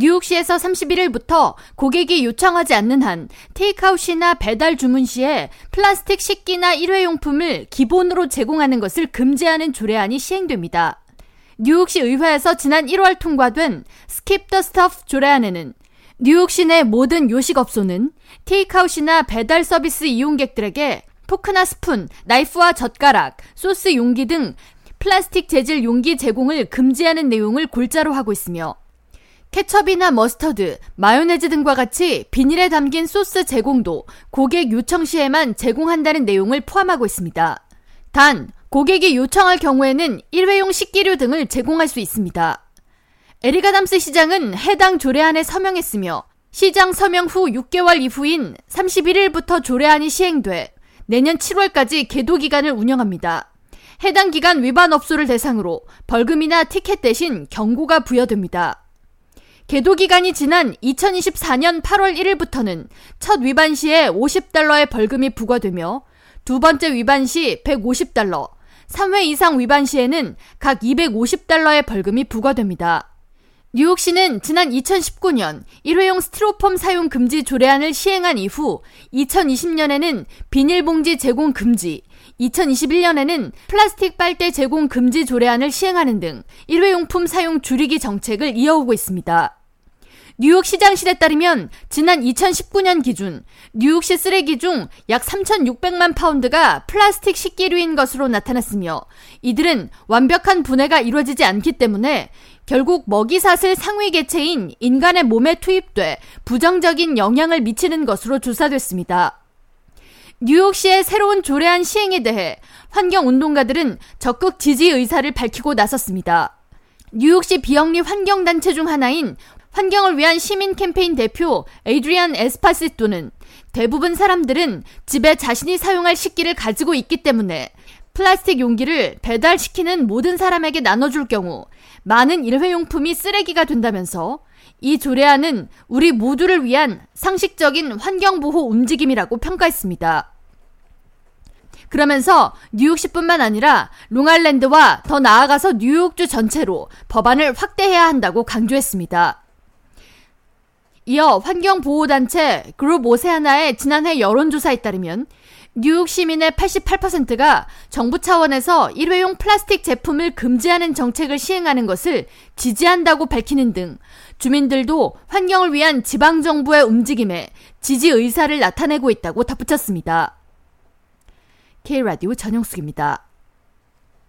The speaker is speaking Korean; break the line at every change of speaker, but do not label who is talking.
뉴욕시에서 31일부터 고객이 요청하지 않는 한 테이크아웃이나 배달 주문 시에 플라스틱 식기나 일회용품을 기본으로 제공하는 것을 금지하는 조례안이 시행됩니다. 뉴욕시 의회에서 지난 1월 통과된 Skip the Stuff 조례안에는 뉴욕시 내 모든 요식업소는 테이크아웃이나 배달 서비스 이용객들에게 포크나 스푼, 나이프와 젓가락, 소스 용기 등 플라스틱 재질 용기 제공을 금지하는 내용을 골자로 하고 있으며 케첩이나 머스터드, 마요네즈 등과 같이 비닐에 담긴 소스 제공도 고객 요청 시에만 제공한다는 내용을 포함하고 있습니다. 단, 고객이 요청할 경우에는 일회용 식기류 등을 제공할 수 있습니다. 에릭 아담스 시장은 해당 조례안에 서명했으며 시장 서명 후 6개월 이후인 31일부터 조례안이 시행돼 내년 7월까지 계도 기간을 운영합니다. 해당 기간 위반 업소를 대상으로 벌금이나 티켓 대신 경고가 부여됩니다. 계도 기간이 지난 2024년 8월 1일부터는 첫 위반 시에 50달러의 벌금이 부과되며 두 번째 위반 시 150달러, 3회 이상 위반 시에는 각 250달러의 벌금이 부과됩니다. 뉴욕시는 지난 2019년 일회용 스티로폼 사용 금지 조례안을 시행한 이후 2020년에는 비닐봉지 제공 금지, 2021년에는 플라스틱 빨대 제공 금지 조례안을 시행하는 등 일회용품 사용 줄이기 정책을 이어오고 있습니다. 뉴욕 시장실에 따르면 지난 2019년 기준 뉴욕시 쓰레기 중 약 3,600만 파운드가 플라스틱 식기류인 것으로 나타났으며 이들은 완벽한 분해가 이루어지지 않기 때문에 결국 먹이사슬 상위 개체인 인간의 몸에 투입돼 부정적인 영향을 미치는 것으로 조사됐습니다. 뉴욕시의 새로운 조례안 시행에 대해 환경운동가들은 적극 지지 의사를 밝히고 나섰습니다. 뉴욕시 비영리 환경단체 중 하나인 환경을 위한 시민 캠페인 대표 에이드리안 에스파시토는 대부분 사람들은 집에 자신이 사용할 식기를 가지고 있기 때문에 플라스틱 용기를 배달시키는 모든 사람에게 나눠줄 경우 많은 일회용품이 쓰레기가 된다면서 이 조례안은 우리 모두를 위한 상식적인 환경보호 움직임이라고 평가했습니다. 그러면서 뉴욕시뿐만 아니라 롱알랜드와 더 나아가서 뉴욕주 전체로 법안을 확대해야 한다고 강조했습니다. 이어 환경보호단체 그룹 오세아나의 지난해 여론조사에 따르면 뉴욕 시민의 88%가 정부 차원에서 일회용 플라스틱 제품을 금지하는 정책을 시행하는 것을 지지한다고 밝히는 등 주민들도 환경을 위한 지방정부의 움직임에 지지 의사를 나타내고 있다고 덧붙였습니다. K라디오 전영숙입니다.